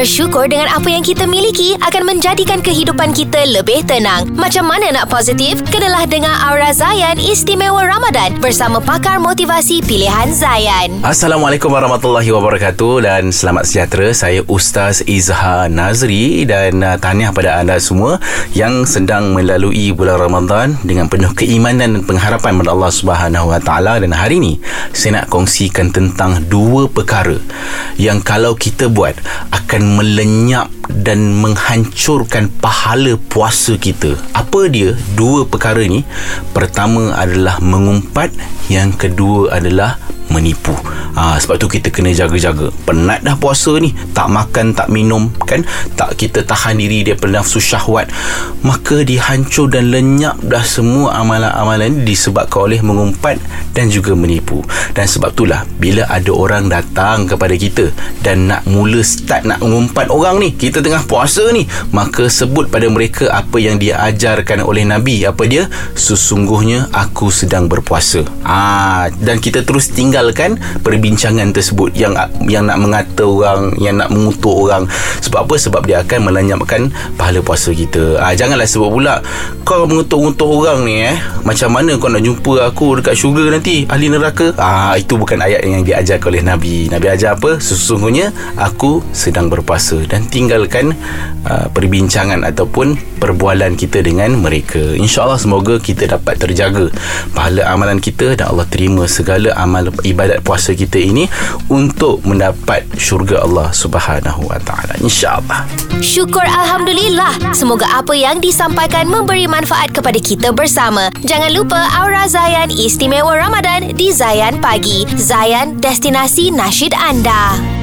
Bersyukur dengan apa yang kita miliki akan menjadikan kehidupan kita lebih tenang. Macam mana nak positif? Kenalah dengar Aura Zayan Istimewa Ramadan bersama pakar motivasi pilihan Zayan. Assalamualaikum warahmatullahi wabarakatuh dan selamat sejahtera. Saya Ustaz Izhar Nazri dan uh, tahniah pada anda semua yang sedang melalui bulan Ramadan dengan penuh keimanan dan pengharapan pada Allah Subhanahu Wa Taala dan hari ini saya nak kongsikan tentang dua perkara yang kalau kita buat akan melenyap dan menghancurkan pahala puasa kita. Apa dia dua perkara ni? Pertama adalah mengumpat, yang kedua adalah menipu. Ha, sebab tu kita kena jaga-jaga. Penat dah puasa ni, tak makan, tak minum, kan? Tak kita tahan diri daripada nafsu syahwat. Maka dihancur dan lenyap dah semua amalan-amalan ni disebabkan oleh mengumpat dan juga menipu. Dan sebab itulah bila ada orang datang kepada kita dan nak mula start nak mengumpat orang ni, kita tengah puasa ni, maka sebut pada mereka apa yang dia ajarkan oleh Nabi. Apa dia? Sesungguhnya aku sedang berpuasa. Ah, dan kita terus tinggal tinggalkan perbincangan tersebut yang yang nak mengata orang yang nak mengutuk orang. Sebab apa? Sebab dia akan melenyapkan pahala puasa kita. Ha, janganlah sebab pula kau mengutuk-ngutuk orang ni eh? Macam mana kau nak jumpa aku dekat syurga nanti ahli neraka? Ha, itu bukan ayat yang diajar oleh Nabi. Nabi ajar apa? Sesungguhnya aku sedang berpuasa dan tinggalkan uh, perbincangan ataupun perbualan kita dengan mereka. Insyaallah semoga kita dapat terjaga pahala amalan kita dan Allah terima segala amal ibadat puasa kita ini untuk mendapat syurga Allah Subhanahu wa taala. Insyaallah. Syukur alhamdulillah. Semoga apa yang disampaikan memberi manfaat kepada kita bersama. Jangan lupa Aura Zayan Istimewa Ramadan di Zayan Pagi. Zayan destinasi nasyid anda